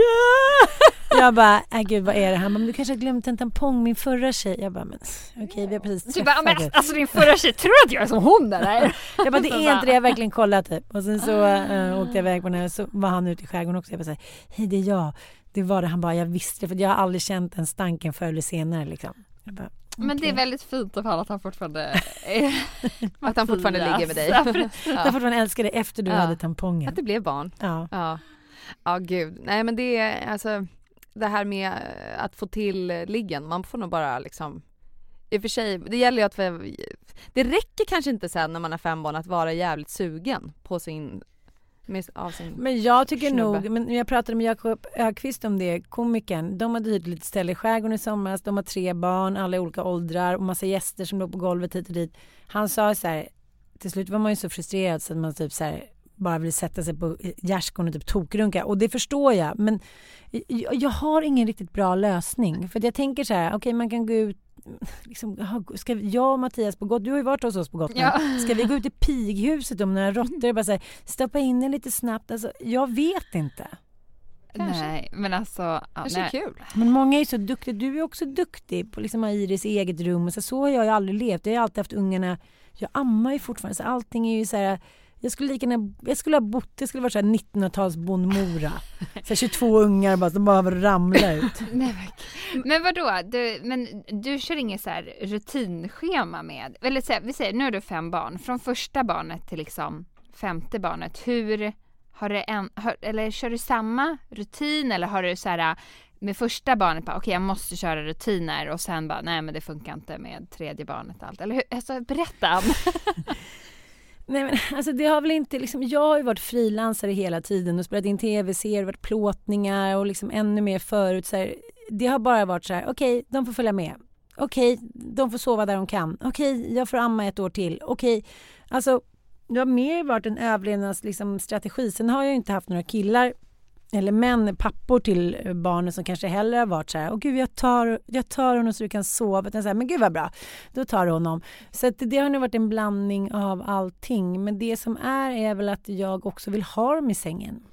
Jag bara, äh, gud vad är det? Han bara, men du kanske har glömt en tampong, min förra tjej. Jag bara, men okej vi har precis Du bara, men alltså din förra tjej, tror du att jag är som hon eller? Jag bara, det är inte det, jag har verkligen kollat typ. Och sen så äh, åkte jag iväg på den här, så var han ute i skärgården också. Jag bara, här, hej det är jag. Det var det, han bara, jag visste det för jag har aldrig känt en stanken förr eller senare liksom. Jag bara, Men det är väldigt fint av honom att han fortfarande är Att han fortfarande ligger med dig. Ja, precis. Jag fortfarande älskar det efter du Ja. hade tampongen. Att det blev barn. Ja. Ja. Ja gud, nej men det är alltså det här med eh, att få till eh, liggen, man får nog bara liksom i och för sig, det gäller ju att det räcker kanske inte sen när man har fem barn att vara jävligt sugen på sin, med, av sin Men jag tycker Snubbe. nog, men jag pratade med Jakob Ökvist om det, komikern. De hade hyrt lite ställe i skärgården i somras. De har tre barn, alla i olika åldrar och massa gäster som låg på golvet hit och dit. Han sa så här, till slut var man ju så frustrerad så att man typ så här bara ville sätta sig på gärdsgården och typ tokrunka. Och det förstår jag. Men jag, jag har ingen riktigt bra lösning. För jag tänker så här, okej man kan gå ut liksom, "Jaha, ska vi- jag och Mattias på Gotland, du har ju varit hos oss på Gotland. Ja. Ska vi gå ut i pighuset om några råttor och bara säga stoppa in den lite snabbt? Alltså, jag vet inte. Kanske. Nej, men alltså... Ja, Kanske nej. kul. Men många är ju så duktiga. Du är också duktig på liksom Iris eget rum. Och så, så har jag ju aldrig levt. Jag har alltid haft ungarna. Jag ammar ju fortfarande. Så allting är ju så här. Jag skulle lika gärna, jag skulle ha bott, det skulle vara så här 1900-tals Bonmora. Så här 22 ungar bara, som bara ramlar ut. Nej, men, men vadå, du, men du kör inget så här rutinschema med, eller så här, vi säger nu har du fem barn, från första barnet till liksom femte barnet, hur har det en, har, eller kör du samma rutin eller har du så här med första barnet bara okej jag måste köra rutiner och sen bara nej men det funkar inte med tredje barnet och allt, eller hur, alltså berätta. Nej men alltså det har väl inte liksom, jag har ju varit frilansare hela tiden och spelat in tv-serier, varit plåtningar och liksom ännu mer förut så här, Det har bara varit så här, okej de får följa med. Okej, de får sova där de kan. Okej, jag får amma ett år till. Okej, alltså det har mer varit en överlevnadsstrategi. Liksom, strategi. Sen har jag ju inte haft några killar eller män, pappor till eh, barnen som kanske hellre har varit så här, åh gud jag tar, jag tar honom så du kan sova. Utan så här, men gud vad bra, då tar du honom. Så att det har nog varit en blandning av allting. Men det som är är väl att jag också vill ha dem i sängen.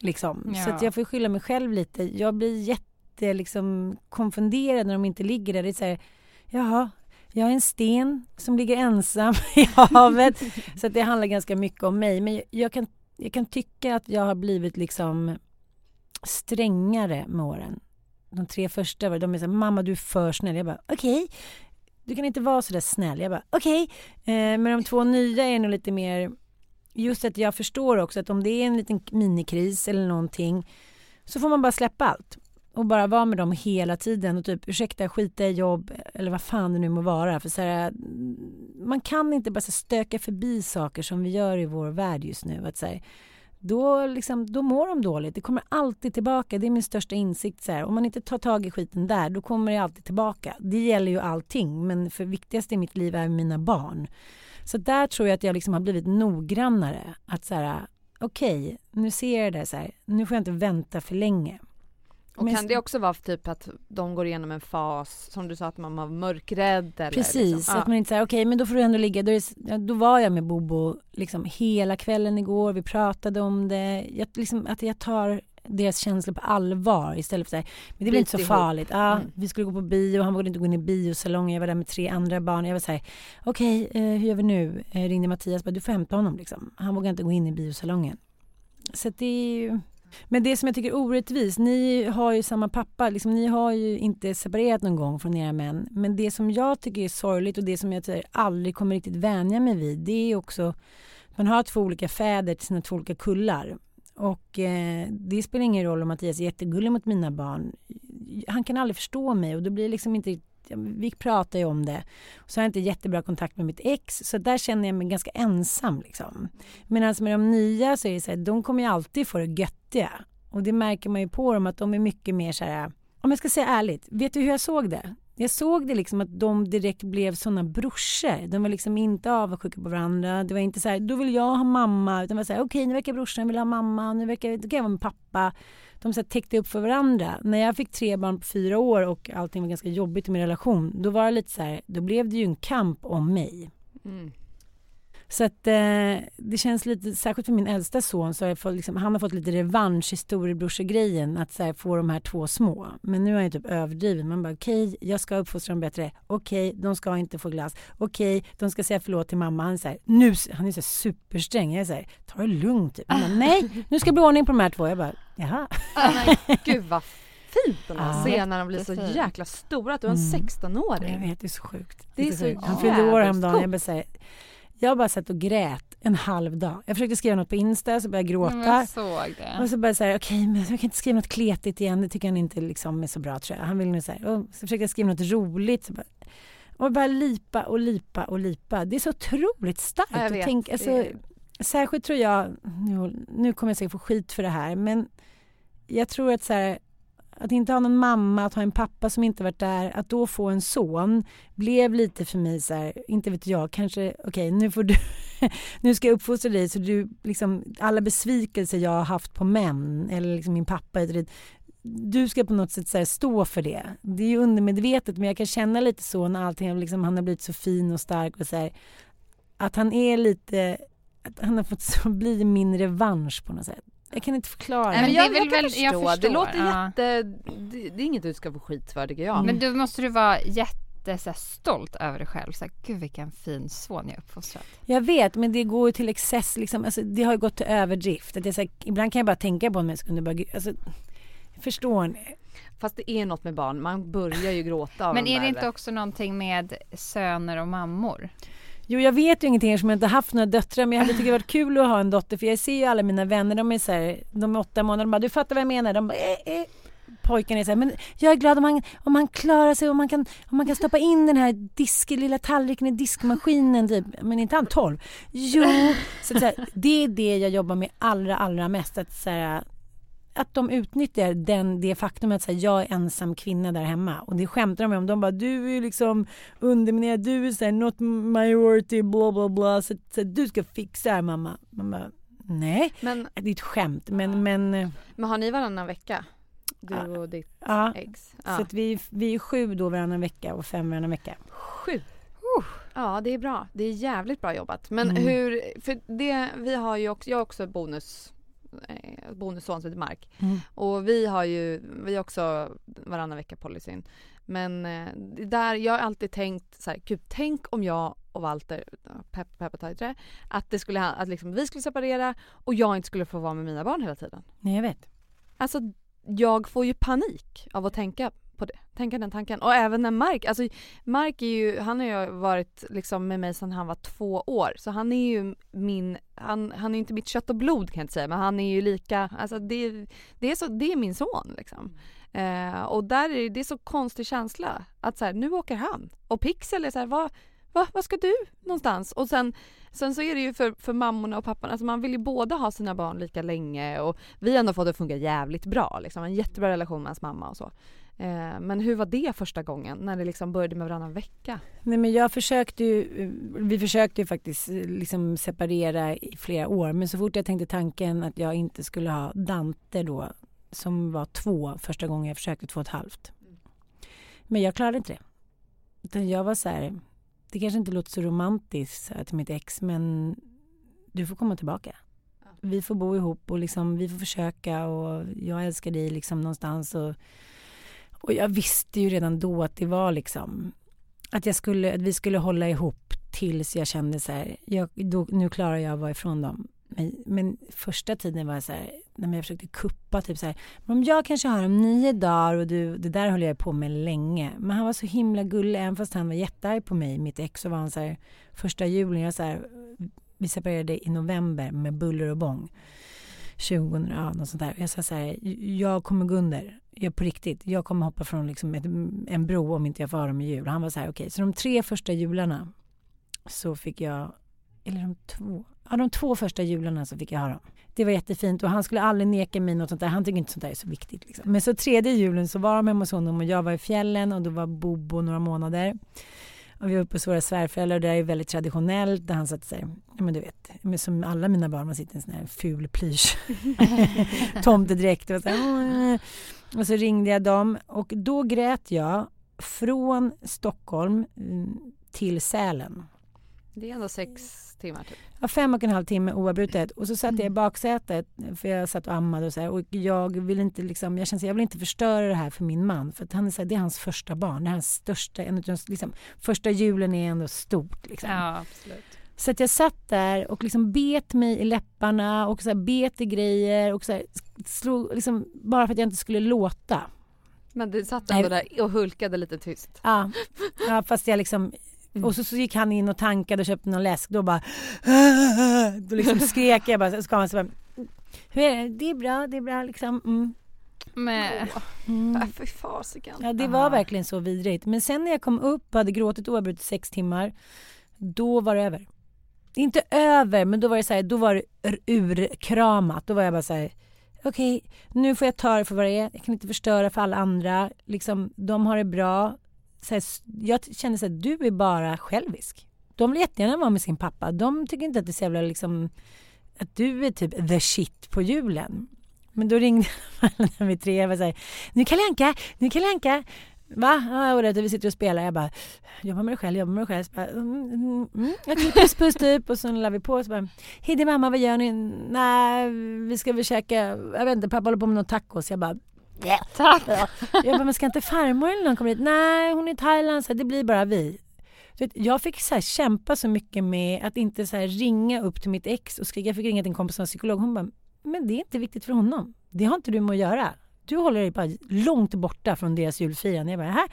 Liksom. Så Ja. att jag får skylla mig själv lite. Jag blir jätte liksom, konfunderad när de inte ligger där. Det är så här, jaha, jag är en sten som ligger ensam i havet. så att det handlar ganska mycket om mig. Men jag, jag, kan, jag kan tycka att jag har blivit liksom strängare med åren. De tre första var de är så här, mamma du är för snäll. Jag bara okej, du kan inte vara så där snäll. Jag bara okej. Eh, men de två nya är nog lite mer just att jag förstår också att om det är en liten minikris eller någonting så får man bara släppa allt och bara vara med dem hela tiden och typ ursäkta skita i jobb eller vad fan det nu må vara för så här, man kan inte bara så stöka förbi saker som vi gör i vår värld just nu att så här, då, liksom, då mår de dåligt. Det kommer alltid tillbaka. Det är min största insikt. Så här. Om man inte tar tag i skiten där, då kommer det alltid tillbaka. Det gäller ju allting, men för viktigast i mitt liv är mina barn. Så där tror jag att jag liksom har blivit noggrannare. Att så här, okej, nu ser jag det så här. Nu får jag inte vänta för länge. Och Men- kan det också vara typ att de går igenom en fas, som du sa att man var mörkrädd eller Precis, liksom. att man inte säger okej men då får du ändå ligga. Då, är, då var jag med Bobo liksom hela kvällen igår, vi pratade om det. Jag, liksom, att jag tar deras känslor på allvar istället för att säga men det blir inte så ihop. farligt. Ja, Mm. Vi skulle gå på bio, han vågade inte gå in i biosalongen, jag var där med tre andra barn. Jag var så här, okej eh, hur gör vi nu? Eh, ringde Mattias, bara, du får hämta honom liksom. Han vågar inte gå in i biosalongen. Så det är ju... Men det som jag tycker är orättvist, ni har ju samma pappa, liksom, ni har ju inte separerat någon gång från era män. Men det som jag tycker är sorgligt och det som jag tycker aldrig kommer riktigt vänja mig vid, det är också man har två olika fäder till sina två olika kullar. Och eh, det spelar ingen roll om Mattias är jättegullig mot mina barn. Han kan aldrig förstå mig och då blir det liksom inte vi pratar ju om det. Och så har jag inte jättebra kontakt med mitt ex så där känner jag mig ganska ensam liksom. Medan med de nya så är det så här, de kommer ju alltid få det gött göttiga. Och det märker man ju på dem att de är mycket mer så här, om jag ska säga ärligt, vet du hur jag såg det? Jag såg det liksom att de direkt blev såna brorsor. De var liksom inte avundsjuka på varandra. Det var inte så här, då vill jag ha mamma. Utan det var så här, okej nu verkar brorsan vilja ha mamma. Nu verkar, då kan jag vara med pappa. De så här, täckte upp för varandra. När jag fick tre barn på fyra år och allting var ganska jobbigt i min relation. Då var det lite så här, då blev det ju en kamp om mig. Mm. Så att eh, det känns lite, särskilt för min äldsta son, så har fått, liksom, han har fått lite revansch i storebrorsgrejen att så här, få de här två små. Men nu är jag typ överdriven. Man bara okej, jag ska uppfostra dem bättre. Okej, de ska inte få glass. Okej, de ska säga förlåt till mamma. Han är så här, nu, han är så här supersträng. Jag är så här, ta det lugnt typ. Han bara, nej, nu ska det bli ordning på de här två. Jag bara, jaha. Men gud vad fint ändå att Ja. när de blir så jäkla stora, att du har en Mm. 16-åring. Jag vet, det är så sjukt. Det är så sjukt. Han fyllde år häromdagen. Jag bara, så här, jag bara satt och grät en halv dag. Jag försökte skriva något på Insta, så började jag gråta. Mm, Jag såg det. Och så bara så här, okej, men jag kan inte skriva något kletigt igen. Det tycker han inte liksom är så bra tror jag. Han vill nu så här, och så försökte jag skriva något roligt. Så bara, och bara lipa och lipa och lipa. Det är så otroligt starkt. Ja, jag vet. tänka, alltså, Det Särskilt tror jag, nu, nu kommer jag säkert få skit för det här, men jag tror att så här, att inte ha någon mamma, att ha en pappa som inte varit där, att då få en son blev lite för mig så här, inte vet jag, kanske, okej nu får du, nu ska jag uppfostra dig så du liksom, alla besvikelser jag har haft på män eller liksom min pappa, hit och dit, du ska på något sätt så här, stå för det. Det är ju undermedvetet men jag kan känna lite så när allting liksom, han har blivit så fin och stark och så här, att han är lite, att han har fått så bli min revansch på något sätt. Jag kan inte förklara. Nej, men det jag, är väl jag kan väl- förstå. jag förstår, Det låter ja. jätte... Det, det är inget du ska få skit för tycker jag. Men då måste du vara jätte så här, stolt över dig själv. Så här, Gud vilken fin son jag uppfostrat. Jag vet, men det går ju till excess. Liksom. Alltså, det har ju gått till överdrift. Att jag, så här, ibland kan jag bara tänka på en sekund och bara, gud, alltså, förstår ni? Fast det är något med barn, man börjar ju gråta av Men är det där- inte också någonting med söner och mammor? Jo, jag vet ju ingenting eftersom jag inte haft några döttrar, men jag hade tyckt det varit kul att ha en dotter, för jag ser ju alla mina vänner, de är så här, de är åtta månader, de bara, du fattar vad jag menar? De bara, eh, eh. Pojkarna är så här, men jag är glad om han, om han klarar sig, om man kan, om man kan stoppa in den här disk, lilla tallriken i diskmaskinen typ. Men inte han 12? Jo, så, så här, det är det jag jobbar med allra, allra mest. Att, så här, att de utnyttjar den, det faktum att här, jag är ensam kvinna där hemma. Och det skämtar de om. De bara, du är liksom underminerad, du är så här, not minority, bla bla bla. Så, så du ska fixa det här mamma. Man bara, nej. Men, det är ett skämt. Men, men, eh, Men har ni varannan vecka? Du och ditt ja. ex? Så att vi, vi är sju då varannan vecka och fem varannan vecka. Sju? Ja det är bra. Det är jävligt bra jobbat. Men Mm. hur, för det, vi har ju också, jag har också bonus bonusson som heter Mark. Mm. Och vi har ju, vi har också varannan vecka policyn. Men eh, där, jag har alltid tänkt så här, gud tänk om jag och Walter, pepp, peppa ta i trä, att det skulle, att liksom vi skulle separera och jag inte skulle få vara med mina barn hela tiden. Nej, jag vet. Alltså jag får ju panik av att tänka på det, tänka den tanken. Och även när Mark, alltså Mark är ju, han har ju varit liksom med mig sedan han var två år. Så han är ju min, han, han är inte mitt kött och blod kan jag inte säga men han är ju lika, alltså det, det, är, så, det är min son liksom. Eh, och där är det, är så konstig känsla att så här, nu åker han. Och Pixel är så här, vad, vad, vad ska du någonstans? Och sen, sen så är det ju för, för mammorna och pappan, alltså man vill ju båda ha sina barn lika länge och vi har ändå fått det att funka jävligt bra liksom, en jättebra relation med hans mamma och så. Eh, men hur var det första gången när det liksom började med varannan vecka? Nej men jag försökte ju, vi försökte ju faktiskt eh, liksom separera i flera år men så fort jag tänkte tanken att jag inte skulle ha Dante då som var två första gången jag försökte två och ett halvt. Men jag klarade inte det. Utan jag var så här, det kanske inte låter så romantiskt till mitt ex men du får komma tillbaka. Vi får bo ihop och liksom, vi får försöka och jag älskar dig liksom någonstans och, och jag visste ju redan då att det var liksom att, jag skulle, att vi skulle hålla ihop tills jag kände så här, jag, då, nu klarar jag att vara ifrån dem. Men, men första tiden var jag så här, när jag försökte kuppa typ så här, men om jag kanske har om nio dagar och du, det där höll jag på med länge. Men han var så himla gullig, även fast han var jättearg på mig, mitt ex, så var han så här, första julen, jag så här, vi separerade i november med buller och bång. 20, ja, något sånt där. Jag sa så här, jag kommer gå under. Jag, på riktigt, jag kommer hoppa från liksom ett, en bro om inte jag får ha dem i jul. Han var så här, okej, så de tre första jularna så fick jag, eller de två, ja de två första jularna så fick jag ha dem. Det var jättefint och han skulle aldrig neka mig något sånt där. Han tycker inte sånt där är så viktigt. Liksom. Men så tredje julen så var de hemma hos honom och jag var i fjällen och då var Bobo några månader. Och vi var uppe hos våra svärföräldrar och det är väldigt traditionellt där han satt sig, ja men du vet, men som alla mina barn, man sitter i en sån här ful plysch. Tomtedräkt och så här. Och så ringde jag dem och då grät jag från Stockholm mm, till Sälen. Det är ändå sex timmar typ. Ja, fem och en halv timme oavbrutet. Och så satt jag i baksätet för jag satt och ammade och så här, Och jag vill inte liksom, jag kände jag vill inte förstöra det här för min man. För att han är så här, det är hans första barn. Det är hans största, en av de, liksom, första julen är ändå stort liksom. Ja, absolut. Så att jag satt där och liksom bet mig i läpparna och så bet i grejer och så slog, liksom, bara för att jag inte skulle låta. Men du satt ändå där och hulkade lite tyst. Ja, ja fast jag liksom och så, så gick han in och tankade och köpte någon läsk. Då bara... Då liksom skrek jag bara. Så kom han så bara... Hur är det? Det är bra, det är bra liksom. Mm. Men, Mm. Äh, fy fasiken. Ja, det var verkligen så vidrigt. Men sen när jag kom upp och hade gråtit oavbrutet sex timmar, då var det över. Inte över, men då var det så här, då var det urkramat. Då var jag bara så här, okej, nu får jag ta det för vad det är. Jag kan inte förstöra för alla andra. Liksom, de har det bra. Så här, jag kände så här, du är bara självisk. De vill jättegärna vara med sin pappa. De tycker inte att det är så jävla liksom, att du är typ the shit på julen. Men då ringde alla vid tre och var så här, nu Kalle Anka, nu Kalle Anka. Va? Ja, och det, vi sitter och spelar. Jag bara, jobba med dig själv, jobba med dig själv. Så bara, mm, mm, mm. Jag typ puss puss typ. Och så la vi på. Så bara, hej det är mamma, vad gör ni? Nej, vi ska väl käka, jag vet inte, pappa håller på med någon tacos. Jag bara, ja, tack. Jag bara, men ska inte farmor eller någon komma hit? Nej, hon är i Thailand, så det blir bara vi. Jag fick så här kämpa så mycket med att inte så här ringa upp till mitt ex och skrika. Jag fick ringa till en kompis som var psykolog. Hon bara, men det är inte viktigt för honom. Det har inte du med att göra. Du håller dig bara långt borta från deras julfirande. Jag bara, här,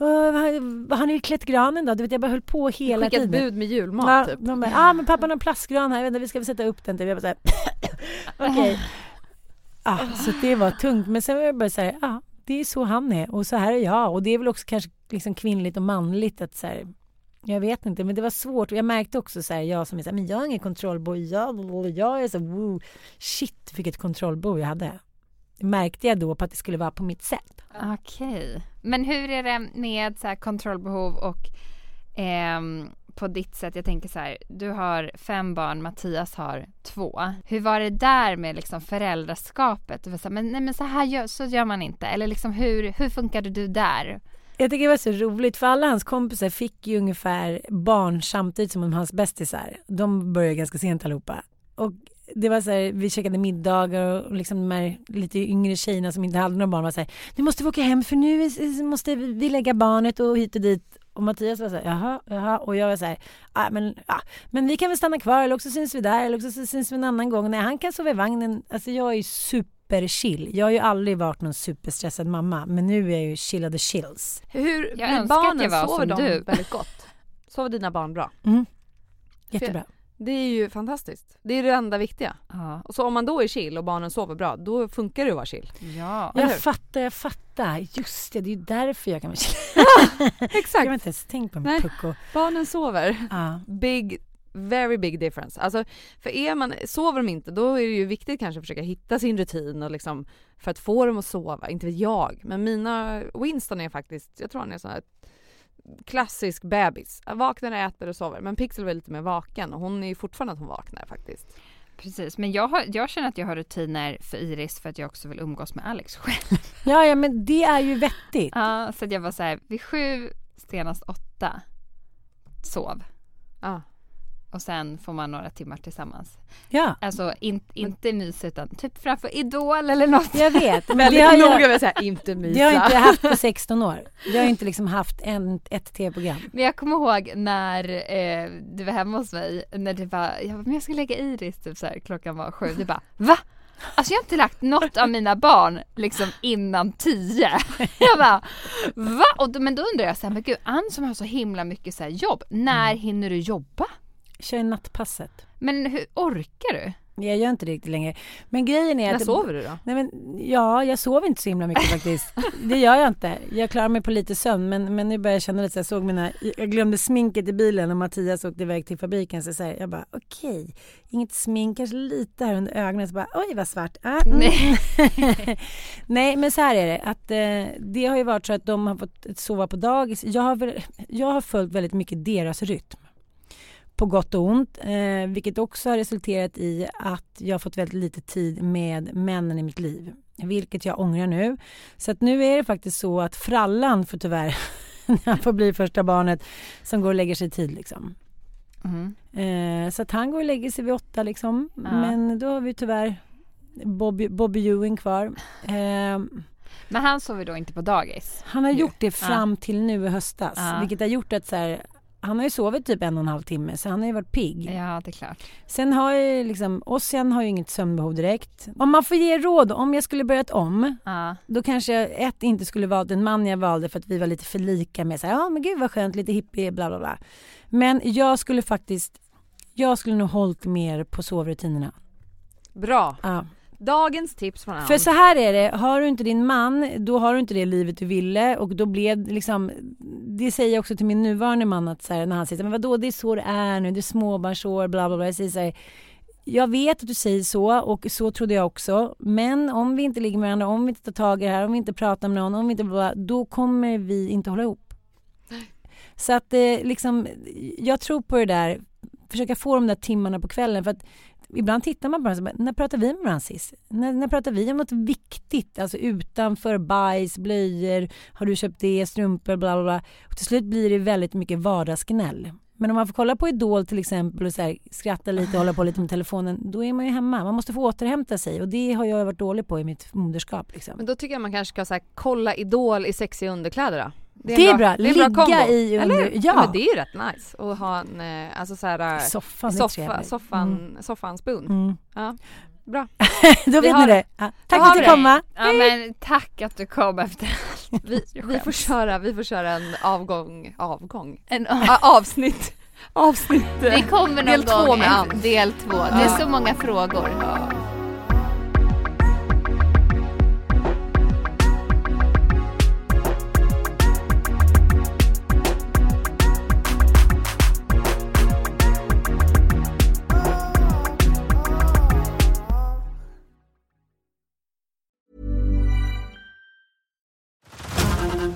uh, har ni klätt granen då? Du vet, jag bara höll på hela Skickat tiden. bud med julmat ja, typ. De bara, ah, men pappa har en plastgran här, inte, vi ska väl sätta upp den. Typ. Jag bara så här, okej. Ah, så det var tungt. Men sen var jag bara så här, ah, det är så han är och så här är jag. Och det är väl också kanske liksom kvinnligt och manligt att så här, jag vet inte, men det var svårt. Jag märkte också så här, jag som är så här, men jag har ingen kontrollbo. Jag, jag är så woo, shit vilket kontrollbo jag hade. Märkte jag då på att det skulle vara på mitt sätt. Okej. Men hur är det med så kontrollbehov och ehm, på ditt sätt? Jag tänker så här, du har fem barn, Mattias har två. Hur var det där med liksom föräldraskapet? Du var så här, men, nej, men så här gör, så gör man inte. Eller liksom hur, hur funkade du där? Jag tycker det var så roligt för alla hans kompisar fick ju ungefär barn samtidigt som hans bästisar. De började ganska sent allihopa. Och det var så här, vi käkade middagar och liksom de här lite yngre tjejerna som inte hade några barn var så här, nu måste vi åka hem för nu måste vi lägga barnet och hit och dit. Och Mattias var så här, jaha, jaha. Och jag var så här, ah, men, ah, men vi kan väl stanna kvar eller också syns vi där eller också syns vi en annan gång. Nej, han kan sova i vagnen. Alltså jag är superchill. Jag har ju aldrig varit någon superstressad mamma, men nu är jag ju chill of the chills. Hur Jag önskar att barnen, jag var sover som de du. väldigt gott? Sover dina barn bra? Mm. Jättebra. Det är ju fantastiskt. Det är det enda viktiga. Ja. Och så om man då är chill och barnen sover bra, då funkar det att vara chill. Ja. Eller? Jag fattar, jag fattar. Just det, det är ju därför jag kan vara chill. Exakt. Jag har inte ens tänkt på Nej. min pucko. Barnen sover. Ja. Big, very big difference. Alltså, för är man, sover de inte då är det ju viktigt kanske att försöka hitta sin rutin och liksom för att få dem att sova, inte vet jag. Men mina, Winston är faktiskt, jag tror han är sån här klassisk bebis. Vaknar, äter och sover. Men Pixel var lite mer vaken och hon är ju fortfarande att hon vaknar faktiskt. Precis, men jag, har, jag känner att jag har rutiner för Iris för att jag också vill umgås med Alex själv. Ja, ja, men det är ju vettigt. Ja, så att jag var så här, vid sju, senast åtta, sov. Ja. Och sen får man några timmar tillsammans. Ja, Alltså in, inte mys utan typ framför Idol eller något. jag vet. Men Väldigt har noga jag, med att inte mysa. det har inte jag haft på 16 år. Jag har inte liksom haft en, ett tv-program. Men jag kommer ihåg när eh, du var hemma hos mig, när det var, jag men jag ska lägga Iris typ så här, klockan var sju. Du bara, va? Alltså jag har inte lagt något av mina barn liksom innan tio. Jag bara, va? Och då, men då undrar jag så här, men gud Ann som har så himla mycket så jobb, när hinner du jobba? Kör nattpasset. Men hur orkar du? Jag gör inte det riktigt längre. Men grejen är När att... sover du då? Nej men ja, jag sover inte så himla mycket faktiskt. Det gör jag inte. Jag klarar mig på lite sömn men, men nu börjar jag känna lite så jag såg mina, jag glömde sminket i bilen och Mattias åkte iväg till fabriken så, så här, jag bara okej, inget smink, kanske lite här under ögonen så bara oj vad svart. Ah, mm. Nej. Nej men så här är det att eh, det har ju varit så att de har fått sova på dagis. Jag har, jag har följt väldigt mycket deras rytm på gott och ont, eh, vilket också har resulterat i att jag har fått väldigt lite tid med männen i mitt liv, vilket jag ångrar nu. Så att nu är det faktiskt så att frallan får tyvärr, han får bli första barnet som går och lägger sig tid liksom. Mm. Eh, så att han går och lägger sig vid åtta liksom, Ja. men då har vi tyvärr Bobby, Bobby Ewing kvar. Eh, Men han sover då inte på dagis? han har gjort det fram till nu i höstas, Ja. vilket har gjort att så här, han har ju sovit typ en och en halv timme så han har ju varit pigg. Ja, det är klart. Sen har ju liksom, Ossian har ju inget sömnbehov direkt. Om man får ge råd, om jag skulle börjat om, Ja. då kanske jag ett inte skulle valt den man jag valde för att vi var lite för lika med så ja men gud vad skönt, lite hippie, bla bla bla. Men jag skulle faktiskt, jag skulle nog hållit mer på sovrutinerna. Bra. Ja. Dagens tips från Ann. För så här är det, har du inte din man, då har du inte det livet du ville och då blev liksom, det säger jag också till min nuvarande man att så här, när han säger men vadå det är så det är nu, det är småbarnsår, bla bla bla. Jag säger så här, jag vet att du säger så och så trodde jag också. Men om vi inte ligger med varandra, om vi inte tar tag i det här, om vi inte pratar med någon, om vi inte bla, då kommer vi inte hålla ihop. Så att eh, liksom, jag tror på det där försöka få de där timmarna på kvällen. För att ibland tittar man på varandra när pratar vi med varandra sist? När, när pratar vi om något viktigt? Alltså utanför bajs, blöjor, har du köpt det, strumpor, bla bla bla. Och till slut blir det väldigt mycket vardagsgnäll. Men om man får kolla på Idol till exempel och så här, skratta lite och hålla på lite med telefonen, då är man ju hemma. Man måste få återhämta sig och det har jag varit dålig på i mitt moderskap. Liksom. Men då tycker jag man kanske ska så här, kolla Idol i sexiga underkläder då. Det är, det är bra. Det är bra Ligga kombo. i under... Eller? Ja. men det är ju rätt nice att ha en, eh, alltså så här, Soffan är soffa, soffan, Mm. soffans bund. Mm. Ja, bra. Då vet ni det. det. Ja. Tack för att du det. komma. Ja men tack att du kom efter allt. Vi, vi får köra, vi får köra en avgång, avgång? En avsnitt, avsnitt. eh, Vi kommer någon del två gång, med en- del två. Det är så många frågor.